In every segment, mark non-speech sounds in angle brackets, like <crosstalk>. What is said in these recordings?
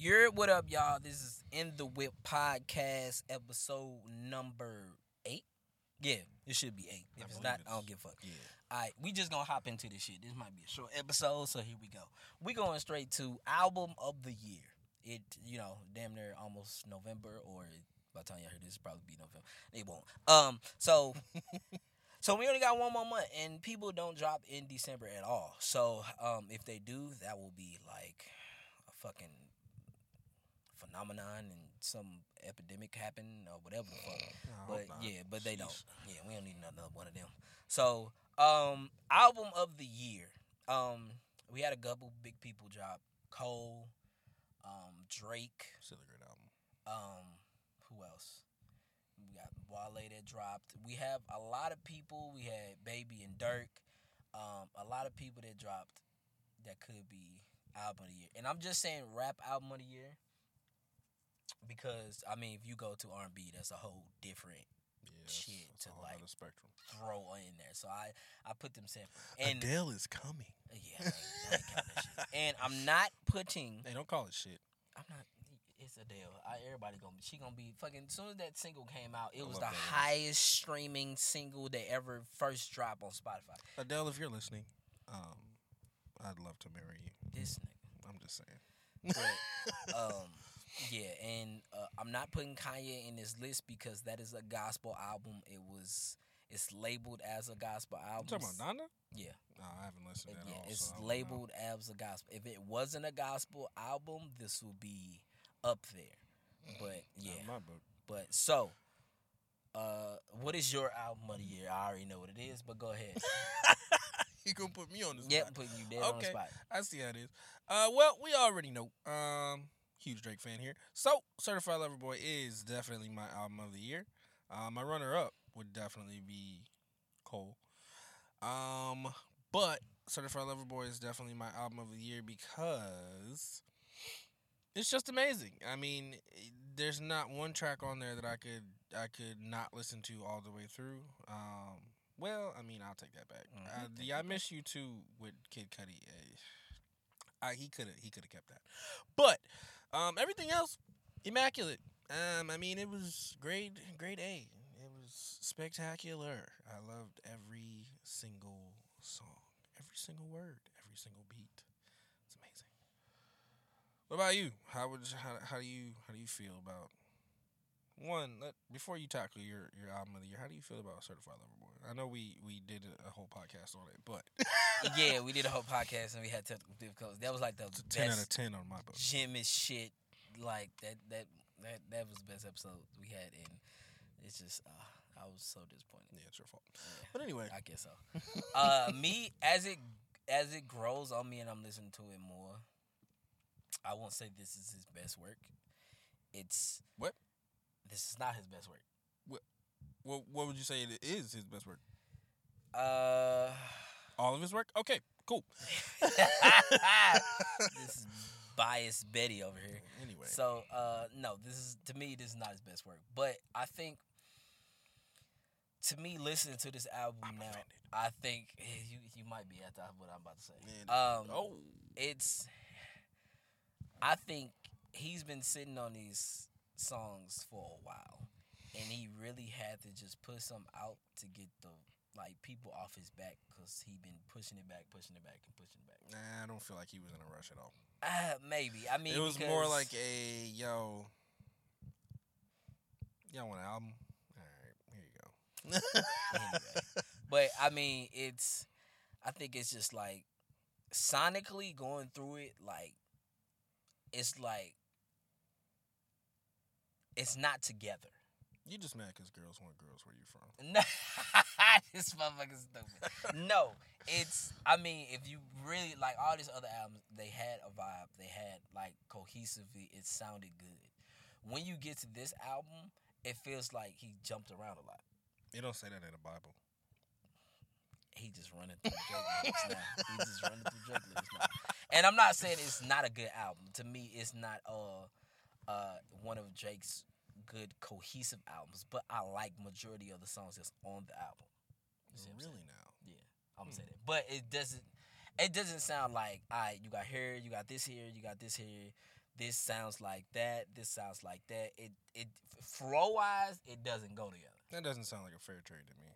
You're what up, y'all? This is in the whip podcast episode number eight. Yeah, it should be eight. If I it's not, I it's- don't give a fuck. Yeah. All right, we just gonna hop into this shit. This might be a short episode, so here we go. We going straight to album of the year. It, you know, damn near almost November, or by the time y'all hear this, it'll probably be November. It won't. Um, so, <laughs> so we only got one more month, and people don't drop in December at all. So, um, if they do, that will be like a fucking phenomenon and some epidemic happen or whatever the fuck. But not. yeah, but they don't. Yeah, we don't need another one of them. So, um, album of the year. Um, we had a couple big people drop. Cole, um, Drake, Still a great album. um, who else? We got Wale that dropped. We have a lot of people. We had Baby and Durk. Um, a lot of people that dropped that could be album of the year. And I'm just saying rap album of the year because I mean if you go to R&B, that's a whole different Yeah, Shit, to like- spectrum. throw in there. So I I put them separate. And Adele is coming. yeah, I ain't- I ain't shit. and I'm not putting. Hey, don't call it shit. I'm not. It's Adele. I, everybody gonna be. She gonna be fucking. As soon as that single came out, it I was the highest streaming single that ever first dropped on Spotify. Adele, if you're listening, um, I'd love to marry you. This nigga. I'm just saying. But <laughs> um, yeah, and uh, I'm not putting Kanye in this list because that is a gospel album. It was. It's labeled as a gospel You album. talking about Donda? Yeah. No, I haven't listened Uh, at yeah, all. it's so don't know. labeled as a gospel. If it wasn't a gospel album, this would be up there. But yeah, Not in my book. but so, uh, what is your album of the year? I already know what it is, but go ahead. <laughs> you gonna put me on this? yep, putting you dead on the Okay. spot. I see how it is. Uh, well, we already know. Um, huge Drake fan here. So, Certified Lover Boy is definitely my album of the year. Uh, my runner up would definitely be Cole. Um, but Certified Lover Boy is definitely my album of the year because it's just amazing. I mean, there's not one track on there that I could I could not listen to all the way through. Um, well, I mean, I'll take that back. Mhm, Uh, the I. Miss You Too with Kid Cudi. eh, I, he could have he could have kept that, but um, everything else immaculate. Um, I mean, it was grade grade A. It was spectacular. I loved every single song, every single word, every single beat. It's amazing. What about you? How would how, how do you how do you feel about one? Let, before you tackle your your album of the year, how do you feel about Certified Lover Boy? I know we we did a, whole podcast on it, but <laughs> yeah, we did a whole podcast and we had technical difficulties. That was like the ten out of ten on my book. Jimmy's shit. Like that that that that was the best episode we had, and it's just uh, I was so disappointed. Yeah, it's your fault. Yeah. But anyway, I guess so. <laughs> uh, me as it as it grows on me and I'm listening to it more, I won't say this is his best work. It's What? This is not his best work. what what would you say it is his best work? Uh, All of his work? Okay, cool. <laughs> <laughs> this is biased Betty over here. Anyway, So, uh, no, this is to me. This is not his best work, but I think to me, listening to this album I'm now, offended. I think you you might be after what I'm about to say. Man, Um, oh, it's I think he's been sitting on these songs for a while and he really had to just put some out to get the like people off his back because he been pushing it back pushing it back and pushing it back nah, I don't feel like he was in a rush at all. uh, maybe i mean it was more like a yo. Y'all want an album? All right, here you go. Anyway. but i mean it's i think it's just like sonically going through it like it's like it's not together You just mad because girls want girls. Where you from? <laughs> No, this motherfucker's stupid. no, it's. I mean, if you really like all these other albums, they had a vibe. They had like cohesively. It sounded good. When you get to this album, it feels like he jumped around a lot. They don't say that in the Bible. He just running through Drake <laughs> now. He just running through Drake now. And I'm not saying it's not a good album. To me, it's not uh uh one of Drake's good cohesive albums. But I like majority of the songs that's on the album. You see what I'm saying? Really now? Yeah, I'm gonna Hmm. say that. But it doesn't. It doesn't sound like all right. You got here, you got this here, you got this here. this sounds like that. This sounds like that. It it flow wise, it doesn't go together. That doesn't sound like a fair trade to me.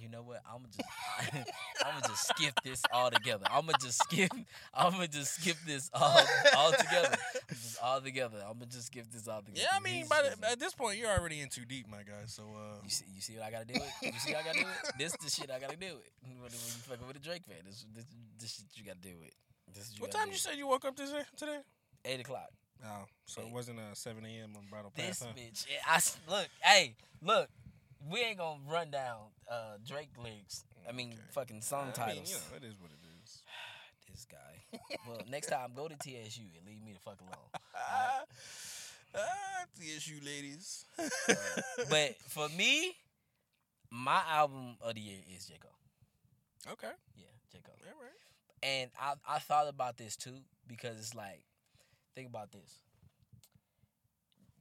You know what? I'm gonna just <laughs> I'm <laughs> just skip this all together. I'm gonna just skip. I'm gonna just skip this all all together. Just all together. I'm gonna just skip this all together. Yeah, I mean, by the, at this point, you're already in too deep, my guy. So, uh, You see, you see what I gotta do with? You see what I gotta do with? This the shit I gotta do with. When, when you fucking with a Drake fan, this this this shit you gotta do with. This what time you say you woke up today? Today? Eight o'clock. Oh, so it wasn't uh, 7 a.m. on Bridal This huh? bitch. I look. Hey, look. We ain't gonna run down uh, Drake lyrics. I mean, Okay. fucking song I mean, titles. you know, it is what it is. <sighs> This guy. well, next time go to TSU and leave me the fuck alone. Ah, ah, issue, ladies. But for me, my album of the year is J Cole. okay, Yeah, J Cole. all right. And I I thought about this too because it's like, think about this.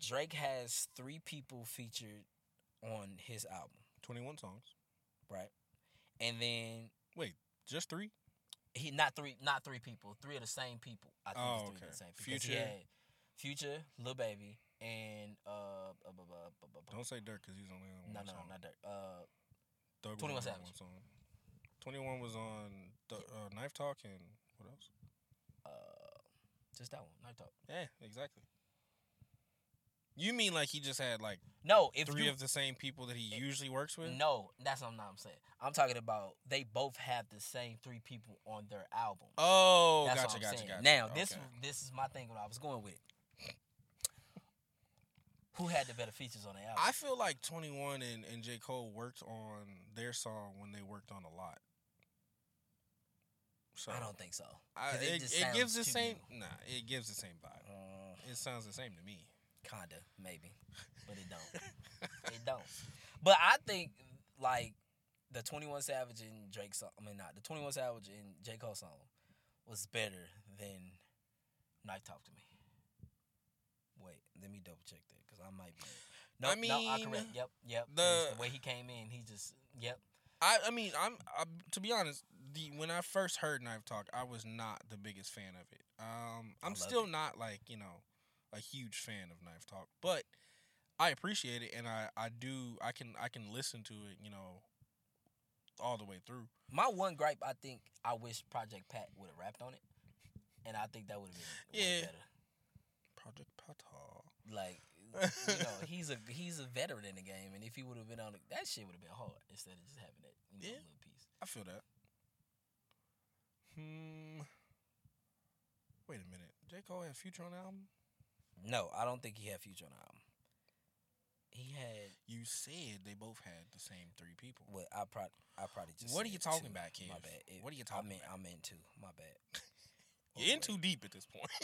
Drake has three people featured on his album, 21 songs. right? And then wait, Just three? he not three not three people, three of the same people. I think Oh, it's three okay. of the same people. Future. Future, Lil Baby, and uh, bu- bu- bu- Don't say Durk because he's only on no, one no, song. not Durk. Uh, Thug was 21 on Savage. one song. 21 was on Th- uh, Knife Talk and what else? uh, just that one. Knife Talk. Yeah, exactly. You mean like he just had like No, if three you, of the same people that he usually works with? No, that's not what I'm saying. I'm talking about they both have the same three people on their album. Oh, that's gotcha, what I'm gotcha, saying. gotcha. Now this Okay. this is my thing. What I was going with. Who had the better features on the album? I feel like 21 and, and J. Cole worked on their song when they worked on a lot. So I don't think so. I, it, just it gives the same. new. Nah, it gives the same vibe. Uh, It sounds the same to me. Kinda, maybe, but it don't. it don't. But I think like the Twenty One Savage and Drake song. I mean, not the Twenty One Savage and J Cole song was better than Knife Talk to me. Wait, let me double check that because I might be. No, I no, I correct. Yep, yep. the- the way he came in, he just yep. I, I mean, I'm, i to be honest. The when I first heard Knife Talk, I was not the biggest fan of it. Um, I'm still it. not like you know a huge fan of Knife Talk, but I appreciate it, and I, I do I can I can listen to it, you know, all the way through. My one gripe, I think, I wish Project Pat would have rapped on it, and I think that would have been way Yeah. better. Project Pata. Like, you know, <laughs> he's a he's a veteran in the game, and if he would have been on it, that shit would have been hard instead of just having that you know, Yeah. little piece. I feel that. Hmm. Wait a minute. J. Cole had Future on the album? No, I don't think he had Future on the album. He had You said they both had the same three people. what I probably I probably just. What are you talking two. about, My bad. It- What are you I talking about? I'm in two. My bad. <laughs> You're in Wait, too deep at this point. <laughs>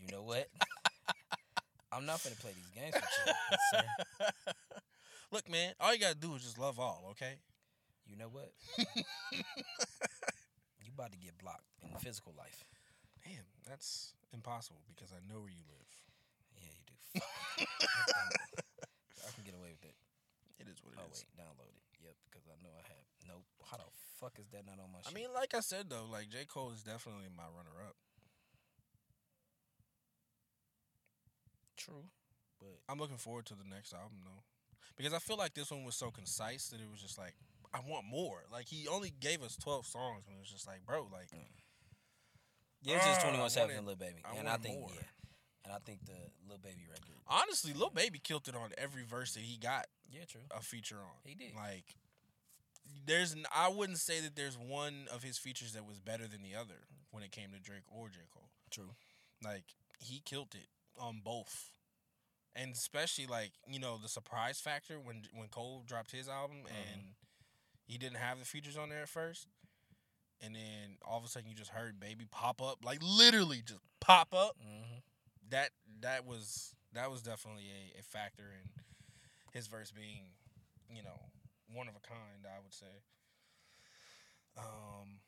You know what? <laughs> I'm not gonna play these games with you, sir. Look, man, all you gotta do is just love all, okay? You know what? you about to get blocked in physical life. Damn, that's impossible because I know where you live. Yeah, you do. <laughs> I can get away with it. It is what it oh, is. Oh wait, download it. Yep, because I know I have. Nope. How the fuck is that not on my? I shit? mean, like I said though, like J. Cole is definitely my runner up. true, but I'm looking forward to the next album though, because I feel like this one was so concise that it was just like I want more. Like he only gave us 12 songs, and it was just like, bro, like yeah, it's just Ah, Twenty One Savage and Lil Baby, I and I think more. yeah, and I think the Lil Baby record. honestly, Lil Baby killed it on every verse that he got Yeah, true. a feature on. He did. Like, there's I wouldn't say that there's one of his features that was better than the other when it came to Drake or J Cole. True. Like he killed it on both, and especially like you know the surprise factor when when Cole dropped his album Mhm. and he didn't have the features on there at first, and then all of a sudden you just heard Baby pop up, like literally just pop up. Mm-hmm. That that was that was definitely a, a factor in his verse being, you know, one of a kind. I would say. Um,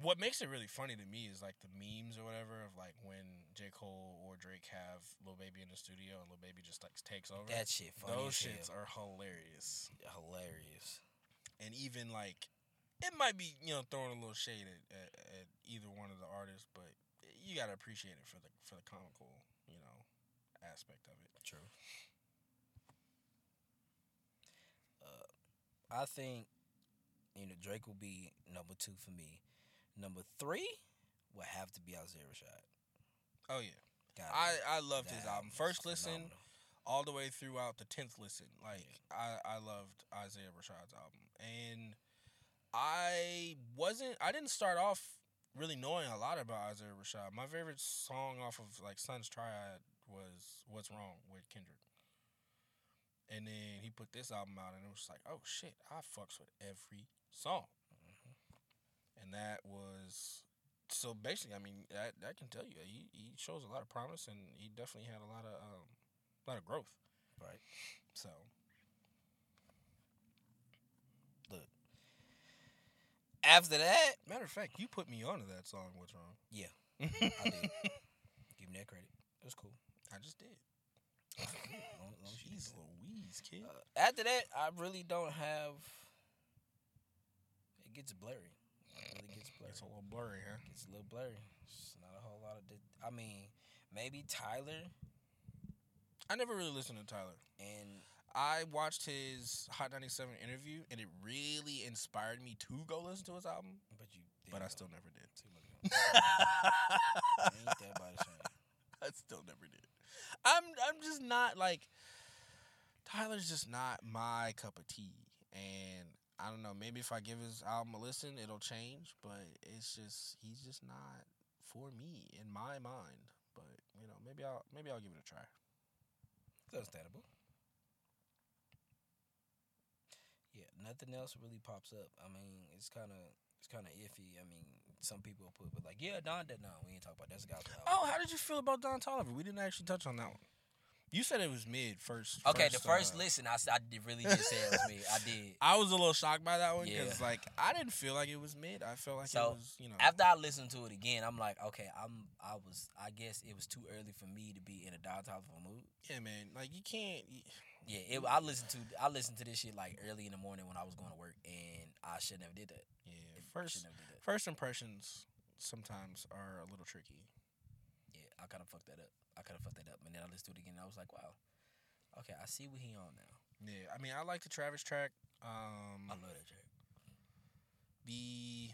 what makes it really funny to me is like the memes or whatever of like when J Cole or Drake have Lil Baby in the studio and Lil Baby just like takes over. That shit funny. Those shits hell. are hilarious, hilarious. and even like it might be you know throwing a little shade at, at, at either one of the artists, but you gotta appreciate it for the for the comical, you know, aspect of it. True. Uh, I think you know Drake will be number two for me. Number three will have to be Isaiah Rashad. Oh yeah, God, I I loved his album. First listen, phenomenal. all the way throughout the tenth listen. Like I I loved Isaiah Rashad's album, and I wasn't. I didn't start off really knowing a lot about Isaiah Rashad. My favorite song off of like Sun's Tirade was "What's Wrong" with Kendrick. And then he put this album out, and it was like, oh shit, I fucks with every song. And that was so basically. I mean, that that can tell you he he shows a lot of promise, and he definitely had a lot of um, a lot of growth. right. So After that, matter of fact, you put me onto that song. What's wrong? Yeah. <laughs> I did. give me that credit. It was cool. I just did. Long- long as you did Jeez. Louise, kid. Uh, after that, I really don't have. It gets blurry. It really gets blurry. it's a little blurry, huh? It's a little blurry. It's not a whole lot of. di- I mean, maybe Tyler I never really listened to Tyler. and I watched his Hot 97 interview, and it really inspired me to go listen to his album, but you. but I still never did. See, look at him. Ain't that about a shame? <laughs> I still never did. I'm I'm just not like Tyler's just not my cup of tea, and I don't know. Maybe if I give his album a listen, it'll change. But it's just he's just not for me in my mind. But you know, maybe I'll maybe I'll give it a try. It's understandable. Yeah, nothing else really pops up. I mean, it's kind of it's kind of iffy. I mean, some people put but like, yeah, Don did. No, we ain't talk about that. that's a gospel. album. Oh, how did you feel about Don Toliver? We didn't actually touch on that one. You said it was mid first. Okay, the first uh, listen, I, did really did say it was me. I did. <laughs> I was a little shocked by that one because Yeah. like I didn't feel like it was mid. I felt like So, it was you know. After I listened to it again, I'm like, okay, I'm I was I guess it was too early for me to be in a Don Toliver mood. yeah, man. Like you can't. y- Yeah, it, I listened to I listened to this shit like early in the morning when I was going to work, and I should never did that. Yeah, It first that. first impressions sometimes are a little tricky. Yeah, I kind of fucked that up. I kind of fucked that up, and then I listened to it again. and I was like, wow, okay, I see what he on now. Yeah, I mean, I like the Travis track. Um, I love that track. the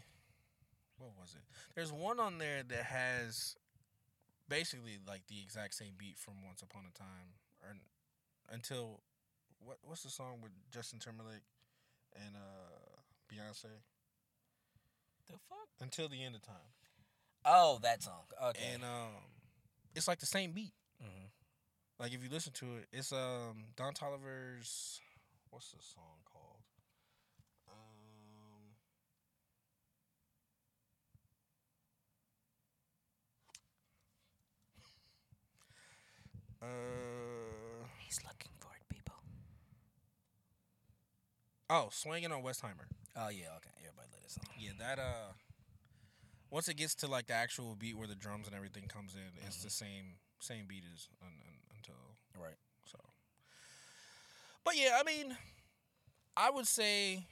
what was it? There's one on there that has basically like the exact same beat from Once Upon a Time, or until what? What's the song with Justin Timberlake and uh Beyonce? The fuck? Until the end of time, Oh, that song. Okay. and um, it's like the same beat. hmm Like if you listen to it, it's um Don Toliver's what's the song called? Um <laughs> Uh He's looking for it, people. oh, swinging on Westheimer. Oh yeah, okay. Everybody let it song. Yeah, that uh once it gets to like the actual beat where the drums and everything comes in, it's the same same beat as un, un, until Right. So, but yeah, I mean, I would say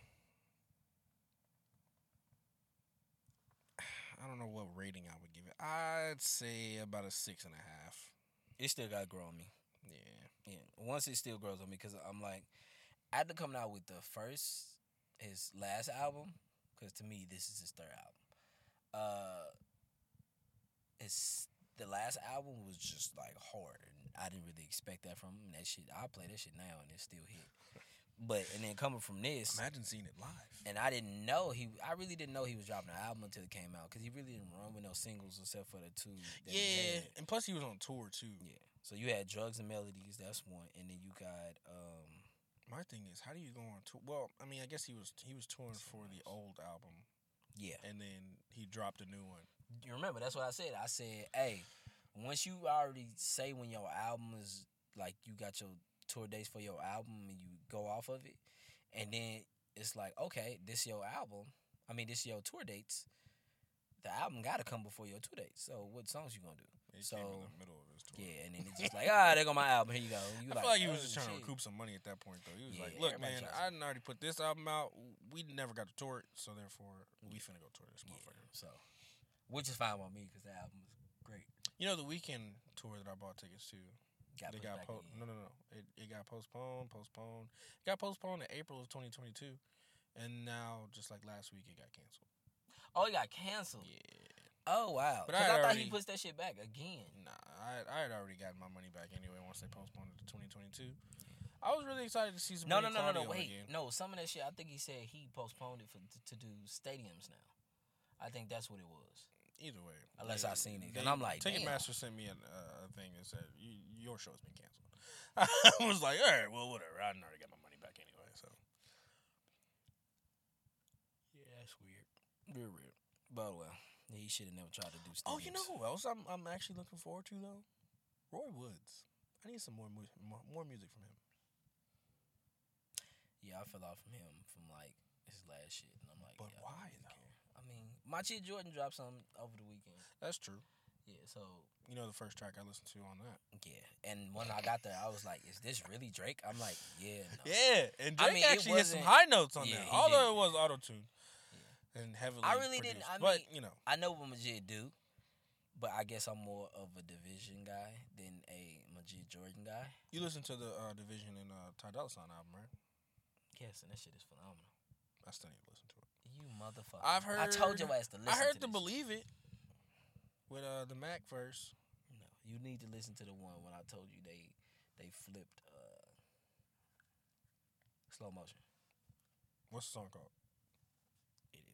I don't know what rating I would give it. I'd say about a six and a half. It still got to grow on me. Yeah, Yeah. Once it still grows on me, because I'm like, after coming out with the first, his last album, because to me this is his third album. Uh, it's the last album was just like hard, and I didn't really expect that from him. That shit, I play that shit now, and it still hit. But and then coming from this, imagine seeing it live. and I didn't know he. I really didn't know he was dropping an album until it came out because he really didn't run with no singles except for the two. Yeah, and plus he was on tour too. yeah. So you had drugs and melodies. That's one, and then you got um. My thing is, how do you go on tour? Well, I mean, I guess he was he was touring for the old album, Yeah, and then he dropped a new one. you remember that's what I said. I said, "Hey, once you already say when your album is like you got your tour dates for your album and you go off of it, and then it's like, okay, this your album. I mean, this your tour dates. The album got to come before your tour dates. So what songs you gonna do? It So, came in the middle of his tour. Yeah, and then it's just like, ah, there go my album. Here you go. You I feel like he was oh, just trying to shit. recoup some money at that point, though. He was Yeah, like, "Look, man, I didn't already put this album out. We never got to tour it, so therefore we finna go tour this Yeah, motherfucker." so which is fine with me because the album is great. You know the Weeknd tour that I bought tickets to. Got they got po- no no no. It it got postponed, postponed. It got postponed in April of 2022, and now just like last week it got canceled. Oh, it got canceled. Yeah. Oh wow. But I I, thought he already- pushed that shit back again. Nah, I I had already gotten my money back anyway once they postponed it to 2022. I was really excited to see some. No, no, no, no, no. Wait, again. no. Some of that shit. I think he said he postponed it for to, to do stadiums now. I think that's what it was. Either way, Unless they- I seen it, they- I'm like. Ticketmaster sent me a, uh, a thing that said your show's been canceled. <laughs> I was like, all right, well, whatever. I already got my money back anyway, so Yeah, that's weird. Real weird. But well, he should have never tried to do stadiums. Oh, you know who else I'm I'm actually looking forward to though? Roy Woods. I need some more mu- more, more music from him. Yeah, I fell off from him from like his last shit, and I'm like, But yeah, I why, really though? care. I mean, Majid Jordan dropped something over the weekend. That's true. Yeah, so You know the first track I listened to on that. yeah, and when I got there, I was like, "Is this really Drake?" I'm like, "Yeah, no. Yeah, and I Drake mean, actually hit some high notes on Yeah, that. Although did. it was auto tune and heavily. I really didn't- I but mean- you know, I know what Majid do, but I guess I'm more of a dvsn guy than a Majid Jordan guy. you listen to the uh, dvsn and uh, Ty Dolla Sign album, right? Yes, and that shit is phenomenal. I still need to listen to it. You motherfucker! I've heard. I told your ass to listen. I heard to the. Believe It with uh, the Mac verse. No, you need to listen to the one when I told you they they flipped uh, slow motion. What's the song called?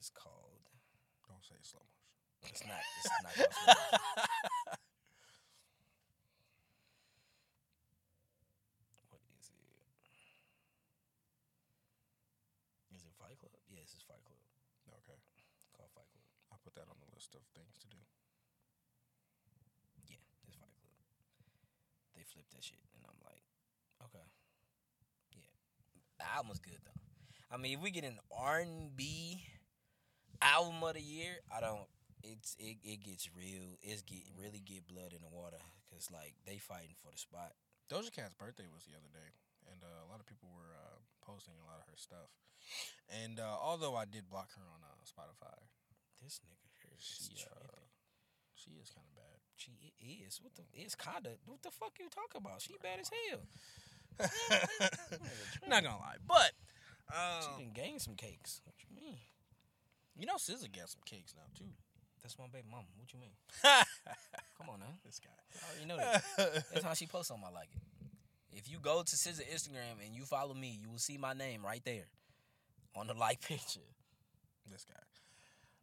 Is called. Don't say slow motion. It's not. It's not slow motion. <laughs> What is it? Is it Fight Club? Yes, it's Fight Club. okay, called Fight Club. I'll put that on the list of things to do. Yeah, it's Fight Club. They flipped that shit, and I'm like, okay, yeah. The album was good though. I mean, if we get an R and B album of the year, I don't. It's it, it gets real. It's get really get blood in the water because like they fighting for the spot. Doja Cat's birthday was the other day, and uh, a lot of people were uh, posting a lot of her stuff. And uh, although I did block her on uh, Spotify, This nigga here is she uh, she is kind of bad. She is. What the? It's kinda. What the fuck you talking about? She bad as hell. <laughs> <laughs> Not gonna lie, but She um, done gained some cakes. What you mean? You know, SZA got some cakes now too. That's my baby mama. What you mean? <laughs> Come on now. this guy. I already know that. That's how she posts on my like it. If you go to SZA Instagram and you follow me, you will see my name right there on the like <laughs> picture. this guy.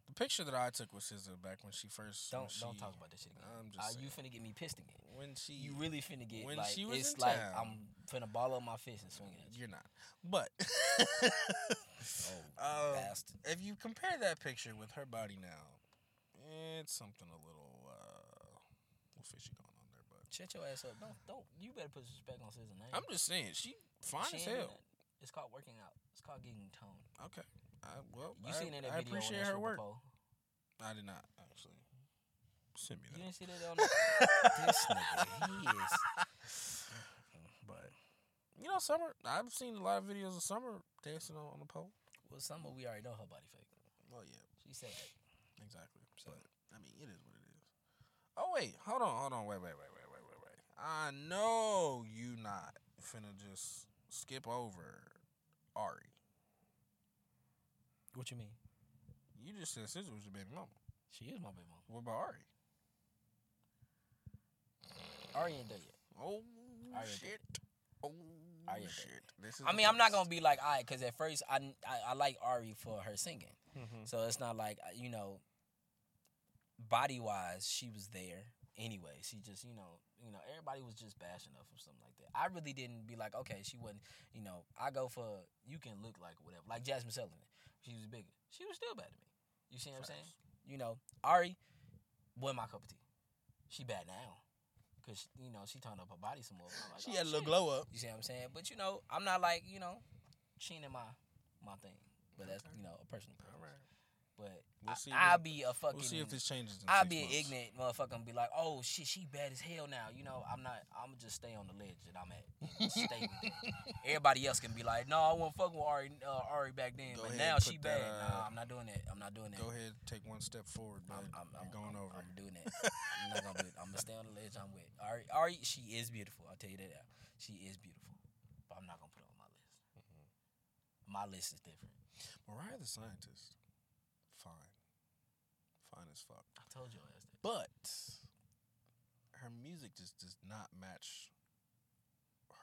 The picture that I took with SZA back when she first Don't when don't talk about this shit again. I'm just Uh, you finna get me pissed again. when she You really finna get when like she was it's in like town. I'm finna ball up my fist and swing at you. You're not, but <laughs> Oh, Um, bastard. if you compare that picture with her body now, it's something a little uh, little fishy going on there. But Shut your ass up. Don't don't. You better put respect on SZA name. I'm just saying, she fine She as hell. It's called working out. It's called getting toned. Okay, I, well, You I, seen in that I video appreciate her work. before. I did not actually. Send me that. You didn't see that on <laughs> the, this nigga. He is. You know, Summer. I've seen a lot of videos of Summer dancing on, on the pole. well, of we already know her body fake. Well, yeah, She said that. exactly. So- But I mean, it is what it is. Oh wait, hold on, hold on, wait, wait, wait, wait, wait, wait, wait. I know you not finna just skip over Ari. What you mean? You just said SZA was your baby mama. She is my baby mama. What about Ari? Ari ain't there yet. Oh Ari shit. Oh Ari shit. This is I the mean, I'm not gonna be like I, cause at first I, I I like Ari for her singing, Mhm. so it's not like you know. Body wise, she was there anyway. She just you know you know everybody was just bashing her for something like that. I really didn't be like okay, she wasn't you know I go for you can look like whatever like Jazmine Sullivan. She was bigger. She was still bad to me. You see what I'm saying? You know Ari, wasn't my cup of tea. She bad now, cause you know she turned up her body some more. Like, She oh, had a little shit. glow up. You see what I'm saying? But you know, I'm not like you know, cheating my my thing. But that's you know a personal preference. All right. But We'll see I, I'll be a fucking. We'll see if this changes. I'll be an ignorant motherfucker and be like, oh shit, she bad as hell now. You know, I'm not. I'm just stay on the ledge that I'm at. stay with it. <laughs> Everybody else can be like, no, I won't fuck with Ari, uh, Ari back then, Go but ahead now she that, bad. uh, nah, I'm not doing that. I'm not doing that. Go ahead, take one step forward, bud. I'm, I'm, I'm going I'm, over. I'm <laughs> doing that. I'm not gonna do it. I'm gonna stay on the ledge. I'm with Ari. Ari, she is beautiful. I'll tell you that. She is beautiful, but I'm not gonna put her on my list. My list is different. Mariah the Scientist, fine, fine as fuck. I told you ass that. But her music just does not match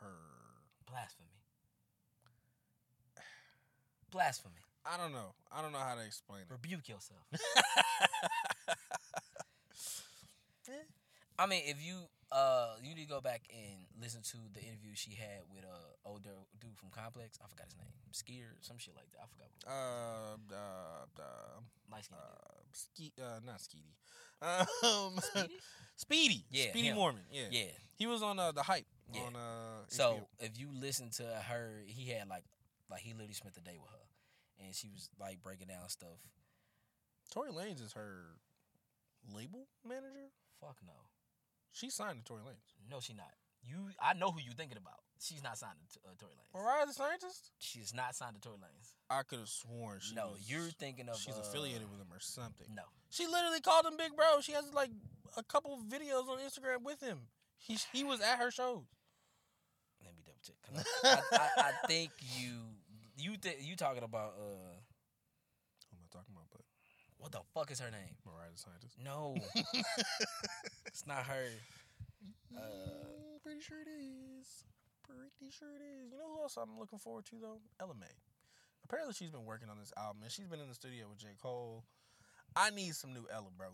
her. Blasphemy. Blasphemy. I don't know. I don't know how to explain it. Rebuke yourself. <laughs> I mean, if you uh, you need to go back and listen to the interview she had with uh older dude from Complex. I forgot his name. Skier, some shit like that. I forgot. What Uh, uh, uh, Light skin. uh, Ske- uh, not Skeety. Um, Speedy? <laughs> Speedy. Yeah, Speedy him. Morman. Yeah. Yeah. He was on uh, the hype Yeah. on uh. So if you listen to her, he had like like he literally spent the day with her, and she was like breaking down stuff. Tory Lanez is her label manager. Fuck no, She signed to Tory Lanez. no, she not. You, I know who you thinking about. She's not signed to uh, Tory Lanez. Mariah the Scientist. She's not signed to Tory Lanez. I could have sworn she no, was, you're thinking of. she's uh, affiliated with him or something. No, She literally called him Big Bro. She has like a couple videos on Instagram with him. He he was at her shows. let me double check. I, I, I think you, you, th- you talking about uh, Who am I talking about? But what the fuck is her name? Mariah the Scientist. No, <laughs> it's not her. Uh, Mm, pretty sure it is. Pretty sure it is. You know who else I'm looking forward to though? Ella Mai. Apparently she's been working on this album and she's been in the studio with J. Cole. I need some new Ella, bro.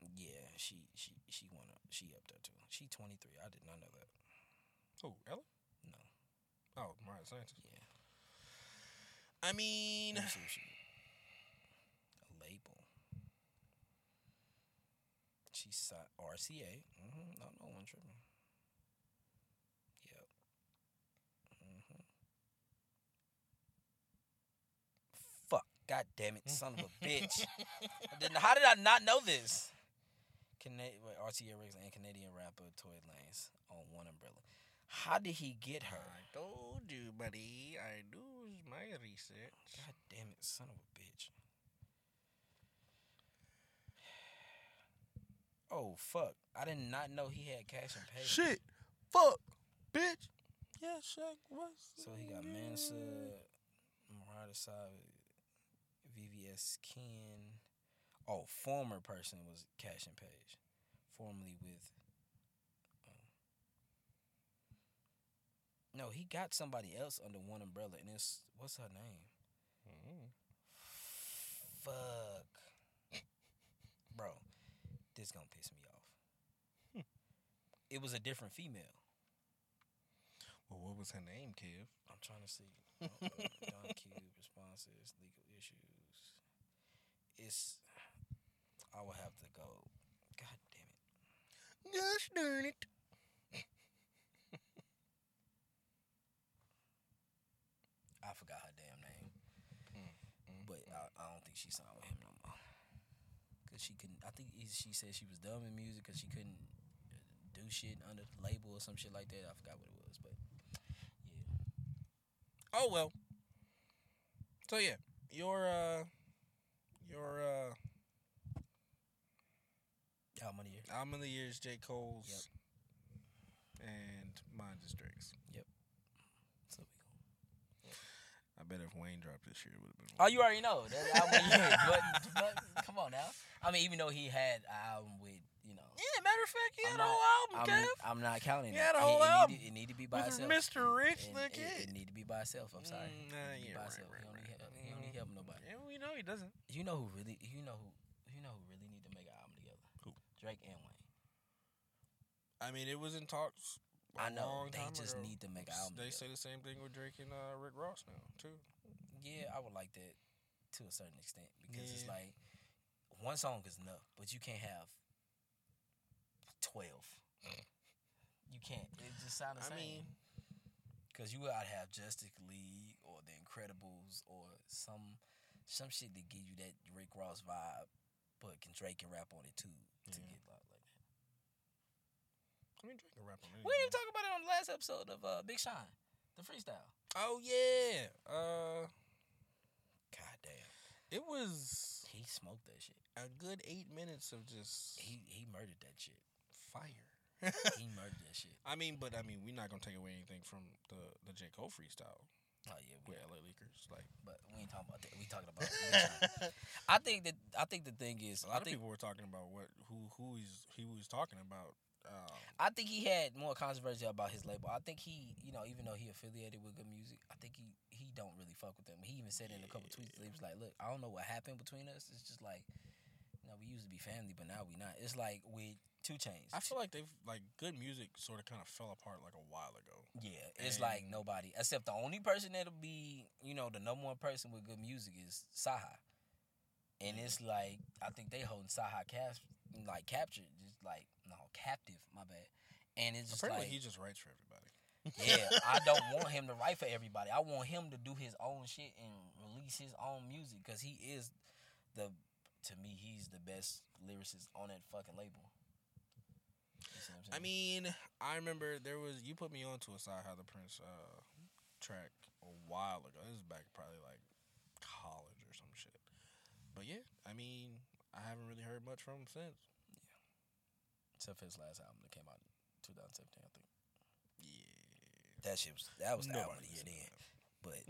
yeah, she, she, she went up. She up there too. She 23. I did not know that. Who? Ella? No. Oh, Mariah Scientist. Yeah. I mean, Let me see if she a label. She signed RCA. Mm-hmm. No, no one tripping. Yep. Mm-hmm. Fuck. God damn it, son of a bitch. <laughs> How did I not know this? Cana- wait, RCA Records and Canadian rapper Tory Lanez on one umbrella. How did he get her? I told you, buddy. I do my research. God damn it, son of a bitch. Oh fuck! I did not know he had cash and pay. Shit. Fuck. Bitch. Yeah, Shaq was. So he got Mansa, Mariah Side, VVS Ken. Oh, former person was Cash and Page, formerly with. um, no, he got somebody else under one umbrella, and it's what's her name? Mm. Fuck. This gonna piss me off. <laughs> It was a different female. Well, what was her name, Kev? I'm trying to see. <laughs> Don Cube responses, legal issues. It's. I will have to go. God damn it. Gosh darn it. <laughs> I forgot her damn name. Mm, But I, I don't think she signed with him no more. Cause she couldn't. I think she said she was dumb in music because she couldn't do shit under the label or some shit like that. I forgot what it was, but yeah. Oh well. So yeah, your uh, your uh, Album of the year. album of the year is J Cole's, yep. and mine is Drake's. So we go. I bet if Wayne dropped this year, would have been. Oh, you already know that album year. <laughs> But, but come on now. I mean, even though he had an album with you know. Yeah, matter of fact, he I'm had a whole album, I'm, Kev. I'm not counting He it. had a whole it, album Need to, it need to be by itself. Mr. Rich It- the it, Kid. It, need to be by itself. I'm sorry. Mm, It nah, need to be yeah, by right, itself. right, he don't need help. right. He need help nobody. Yeah, we know he doesn't. You know who really? You know who? You know who really need to make an album together? Who? Drake and Wayne. I mean, it was in talks. I know. They just ago. need to make an album. They together. say the same thing with Drake and uh, Rick Ross now too. Yeah, I would like that to a certain extent because it's like one song is enough, but you can't have twelve. you can't. It just sounds the I same. mean, Because you gotta have Justice League or The Incredibles or some some shit that give you that Rick Ross vibe, but can Drake can rap on it too to Yeah. get like, like that. I mean, Drake can rap on We didn't talk about it on the last episode of uh, Big Sean, the freestyle. Oh yeah. Uh, God damn, it was he smoked that shit. a good eight minutes of just He he murdered that shit. fire. He murdered that shit. <laughs> I mean, but I mean, we're not gonna take away anything from the the J Cole freestyle Oh yeah, we, with LA Leakers. Like but we ain't talking about that. We talking about. <laughs> I think that I think the thing is, a lot I of think people were talking about what who who he's he was talking about. Um, I think he had more controversy about his label. I think he, you know, even though he affiliated with Good Music, I think he he don't really fuck with them. He even said in a couple tweets, he was like, "Look, I don't know what happened between us. It's just like, you know, we used to be family, but now we not. It's like with 2 Chainz. I feel like they've like good music sort of kind of fell apart like a while ago. yeah, it's like nobody except the only person that'll be, you know, the number one person with good music is CyHi, and it's like I think they holding CyHi cap like captured, just like no captive. My bad. And it's just Apparently, like he just writes for everybody. Yeah, <laughs> I don't want him to write for everybody. I want him to do his own shit and release his own music because he is the, to me, he's the best lyricist on that fucking label. You see what I'm I mean, I remember there was you put me on to a CyHi the Prynce uh, track a while ago. This is back probably like college or some shit. But yeah, I mean, I haven't really heard much from him since. except for his last album that came out in 2017, I think. Yeah, That shit was that was the album of the year then. But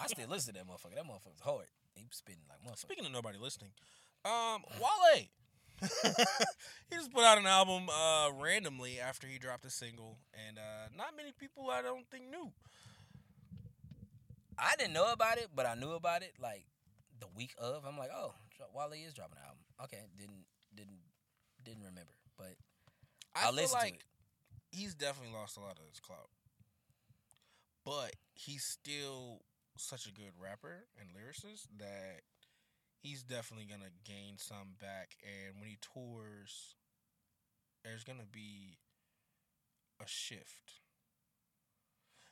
I still listen to that motherfucker. That motherfucker's hard. He was spitting like motherfucker. Speaking of nobody listening, um, Wale. <laughs> he just put out an album uh, randomly after he dropped a single, and uh, not many people I don't think knew. I didn't know about it, but I knew about it like the week of. I'm like, oh, Wale is dropping an album. Okay, didn't didn't didn't remember, but I I feel listened to like it. he's definitely lost a lot of his clout, but he's still such a good rapper and lyricist that he's definitely gonna gain some back. And when he tours, there's gonna be a shift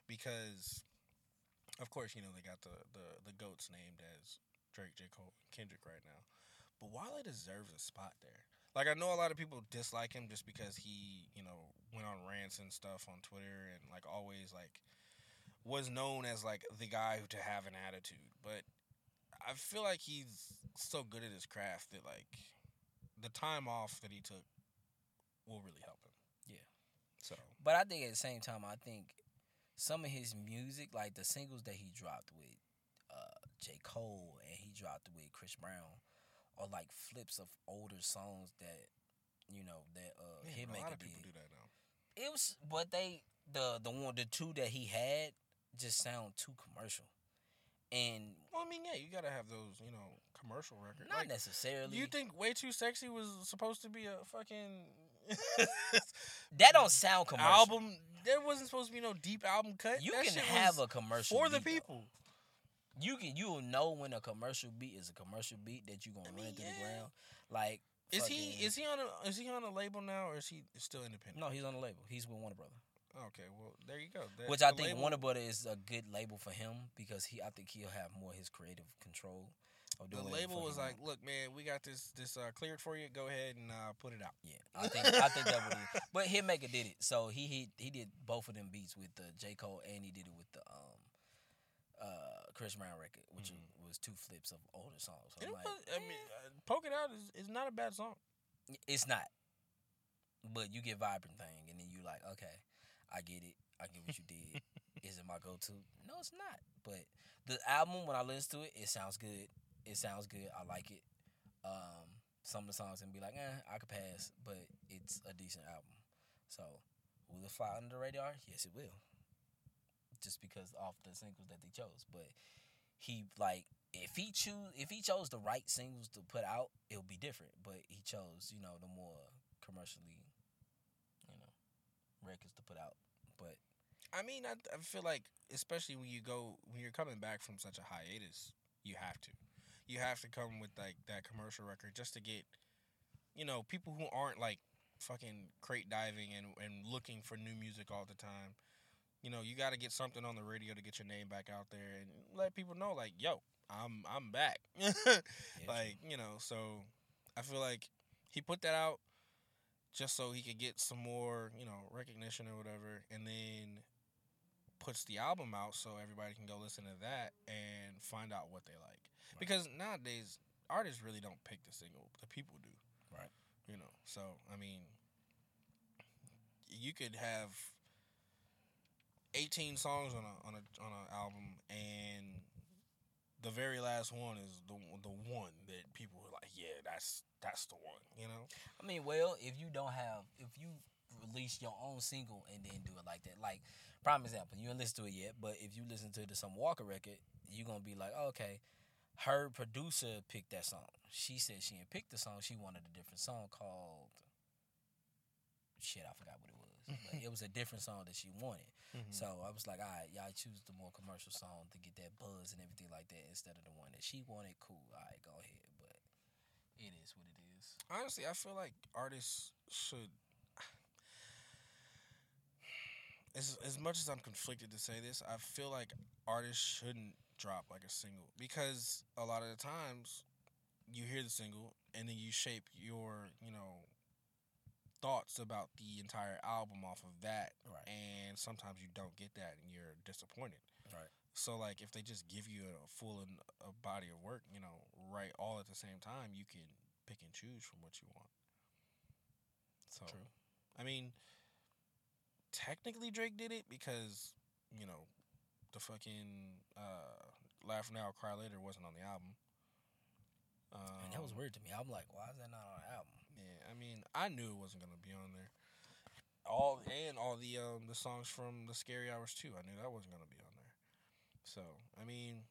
because, of course, you know they got the the the goats named as Drake, J Cole, Kendrick right now, but Wale deserves a spot there. Like I know a lot of people dislike him just because he, you know, went on rants and stuff on Twitter and like always like was known as like the guy who to have an attitude. But I feel like he's so good at his craft that like the time off that he took will really help him. Yeah. So but I think at the same time, I think some of his music, like the singles that he dropped with uh, J Cole and he dropped with Chris Brown, are like flips of older songs that you know that uh, a lot Hitmaka of people did. do that now. It was, but they the the one the two that he had just sound too commercial, and Well, I mean, yeah, you gotta have those, you know, commercial records. not Like, necessarily. you think "Way Too Sexy" was supposed to be a fucking <laughs> that don't sound <laughs> commercial? album? There wasn't supposed to be no deep album cut. You That can have a commercial for the people. though. You can you will know when a commercial beat is a commercial beat that you're gonna I run through yeah. the ground. Like Is he is he on a is he on a label now or is he still independent? No, he's on the label. He's with Warner Brother, Okay, well there you go. That- which I think label- Warner Brother is a good label for him because he I think he'll have more his creative control. The label was like, "Look, man, we got this this uh, cleared for you. Go ahead and uh, put it out." yeah, I think I think that would. Be, <laughs> but Hitmaka did it, so he he he did both of them beats with the J Cole and he did it with the um uh Chris Brown record, which Mhm. was two flips of older songs. So like, what? I mean, uh, "Poke It Out" is, is not a bad song. It's not. But you get vibrant thing, and then you like, okay, I get it. I get what you did. <laughs> Is it my go to? No, it's not. But the album, when I listen to it, it sounds good. It sounds good. I like it. Um, some of the songs can be like, eh, I could pass, but it's a decent album. So, will it fly under the radar? Yes, it will. Just because off the singles that they chose, but he like if he choose if he chose the right singles to put out, it'll be different. But he chose, you know, the more commercially, you know, records to put out. But I mean, I, I feel like especially when you go when you're coming back from such a hiatus, you have to, you have to come with like that commercial record just to get, you know, people who aren't like fucking crate diving and and looking for new music all the time. You know, you got to get something on the radio to get your name back out there and let people know, like, yo, I'm I'm back. <laughs> Like you know, so I feel like he put that out just so he could get some more you know recognition or whatever, and then puts the album out so everybody can go listen to that and find out what they like. Right. Because nowadays artists really don't pick the single, the people do. Right. You know, so I mean, you could have 18 songs on a on a on an album and the very last one is the the one that people are like, yeah, that's that's the one, you know. I mean, well, if you don't have, if you release your own single and then do it like that, like prime example, you didn't listen to it yet, but if you listen to the Summer Walker record, you're gonna be like, oh, okay, her producer picked that song. She said she didn't pick the song. She wanted a different song called shit. I forgot what it but it was a different song that she wanted. Mm-hmm. So I was like, all right, y'all choose the more commercial song to get that buzz and everything like that instead of the one that she wanted. Cool, all right, go ahead. But it is what it is. honestly, I feel like artists should. As as much as I'm conflicted to say this, I feel like artists shouldn't drop like a single because a lot of the times you hear the single and then you shape your you know thoughts about the entire album off of that, Right. and sometimes you don't get that and you're disappointed. Right. So like if they just give you a full and a body of work, you know, right all at the same time, you can pick and choose from what you want. So True. I mean, technically Drake did it because you know the fucking uh, "Laugh Now, Cry Later" wasn't on the album. Um, And that was weird to me. I'm like, why is that not on the album? Yeah, I mean, I knew it wasn't gonna be on there. All and all the um the songs from the Scary Hours too. I knew that wasn't gonna be on there. So I mean,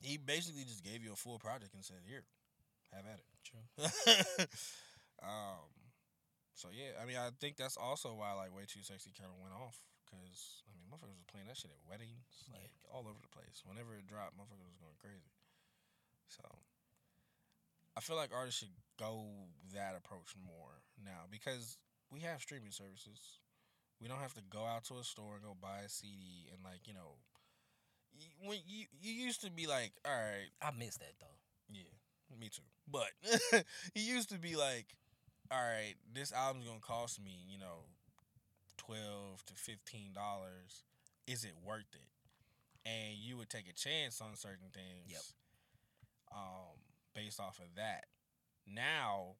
he basically just gave you a full project and said, "Here, have at it." True. <laughs> um, so yeah, I mean, I think that's also why like "Way Too Sexy" kind of went off because I mean, motherfuckers was playing that shit at weddings, Yeah. like all over the place. Whenever it dropped, motherfuckers was going crazy. So I feel like artists should go that approach more now because we have streaming services. We don't have to go out to a store and go buy a CD and like you know, when you you used to be like, all right, I miss that though. yeah, me too. But <laughs> he used to be like, all right, this album's gonna cost me, you know, twelve to fifteen dollars. Is it worth it? And you would take a chance on certain things. Yep. Um, based off of that. Now,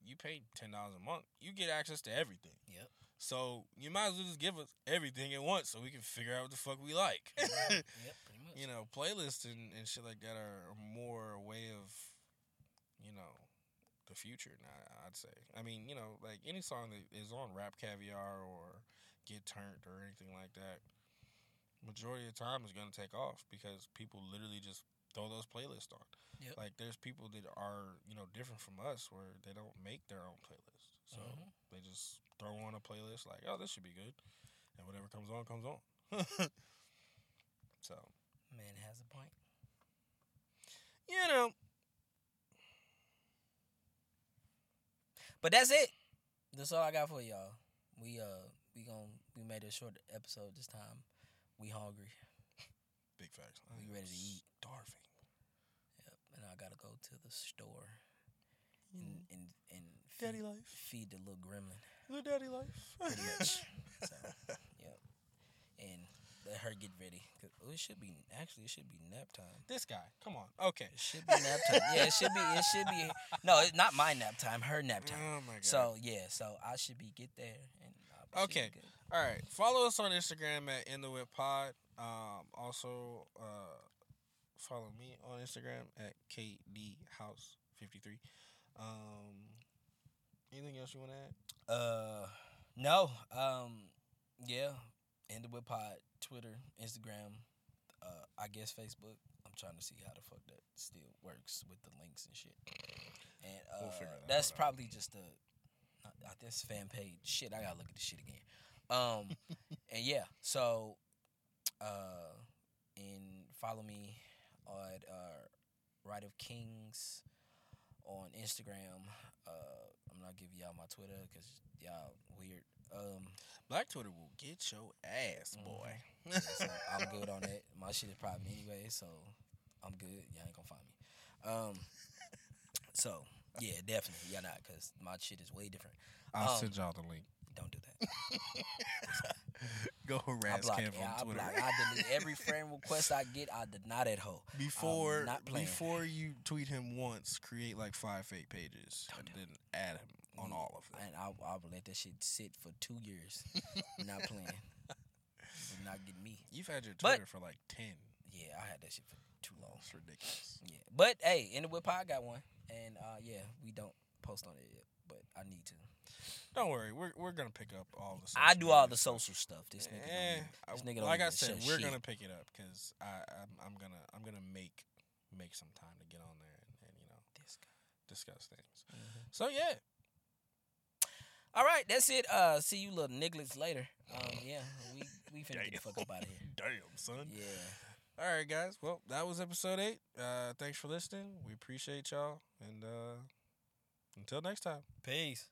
you pay ten dollars a month, you get access to everything. Yep. So you might as well just give us everything at once, so we can figure out what the fuck we like. <laughs> yep, pretty much. you know, playlists and, and shit like that are more a way of, you know, the future now, I'd say. I mean, you know, like any song that is on Rap Caviar or Get Turnt or anything like that, majority of the time is going to take off because people literally just throw those playlists on. Yep. Like, there's people that are, you know, different from us where they don't make their own playlist. So Mhm. they just throw on a playlist like, oh, this should be good. And whatever comes on, comes on. <laughs> so. Man has a point. you know, But that's it. That's all I got for y'all. We uh we gon' we made a short episode this time. We hungry. big facts. We ready to eat. Starving. Yep. And I gotta go to the store and and, and Mm. Daddy life. feed the little gremlin. The daddy life. Pretty much. <laughs> So yep. And let her get ready. 'Cause- oh, it should be actually it should be nap time. This guy. Come on. Okay. It should be nap time. Yeah, it should be. It should be. No, it's not my nap time. Her nap time. Oh my god. So yeah, so I should be get there. And I should be Okay. good. All right. Follow us on Instagram at In the Whip Pod. Um, also, uh, follow me on Instagram at KD House fifty three. Um, anything else you want to add? Uh, no. Um, yeah. In the Whip Pod, Twitter, Instagram, uh, I guess Facebook. I'm trying to see how the fuck that still works with the links and shit. And uh, We'll figure that that's out. probably just a uh, uh, this fan page. Shit, I gotta look at this shit again. Um, <laughs> and yeah, so uh, and follow me on uh, Right of Kings on Instagram. Uh, I'm not giving y'all my Twitter because y'all weird. Um, Black Twitter will get your ass, Mhm. boy. yeah, so I'm <laughs> good on that. My shit is private anyway, so I'm good. Y'all ain't gonna find me. Um, so yeah, definitely, y'all not, cause my shit is way different. I'll Um, send y'all the link. Don't do that. <laughs> Go I harass block, Cam yeah, I Twitter. block. I delete every friend request I get. I deny that hoe. Before not before you tweet him once, create like five fake pages Don't and then add him on all of them. And I, I will let that shit sit for two years. not <laughs> playing. Will not get me. You've had your But- Twitter for like ten. Yeah, I had that shit for too long. It's ridiculous. Yeah, but hey, in the whip, I got one, and uh, yeah, we don't post on it yet, but I need to. Don't worry, we're we're gonna pick up all the. I do all the social stuff. This nigga, Eh, this nigga like I said, we're shit. gonna pick it up because I I'm, I'm gonna I'm gonna make make some time to get on there and, and you know This discuss things. Mhm. So yeah, All right, that's it. Uh, see you little nigglets later. Um, <sighs> yeah, we we finna get the fuck up out of here. <laughs> damn son. Yeah. All right, guys. Well, that was episode eight. Uh, thanks for listening. We appreciate y'all, and uh, until next time. Peace.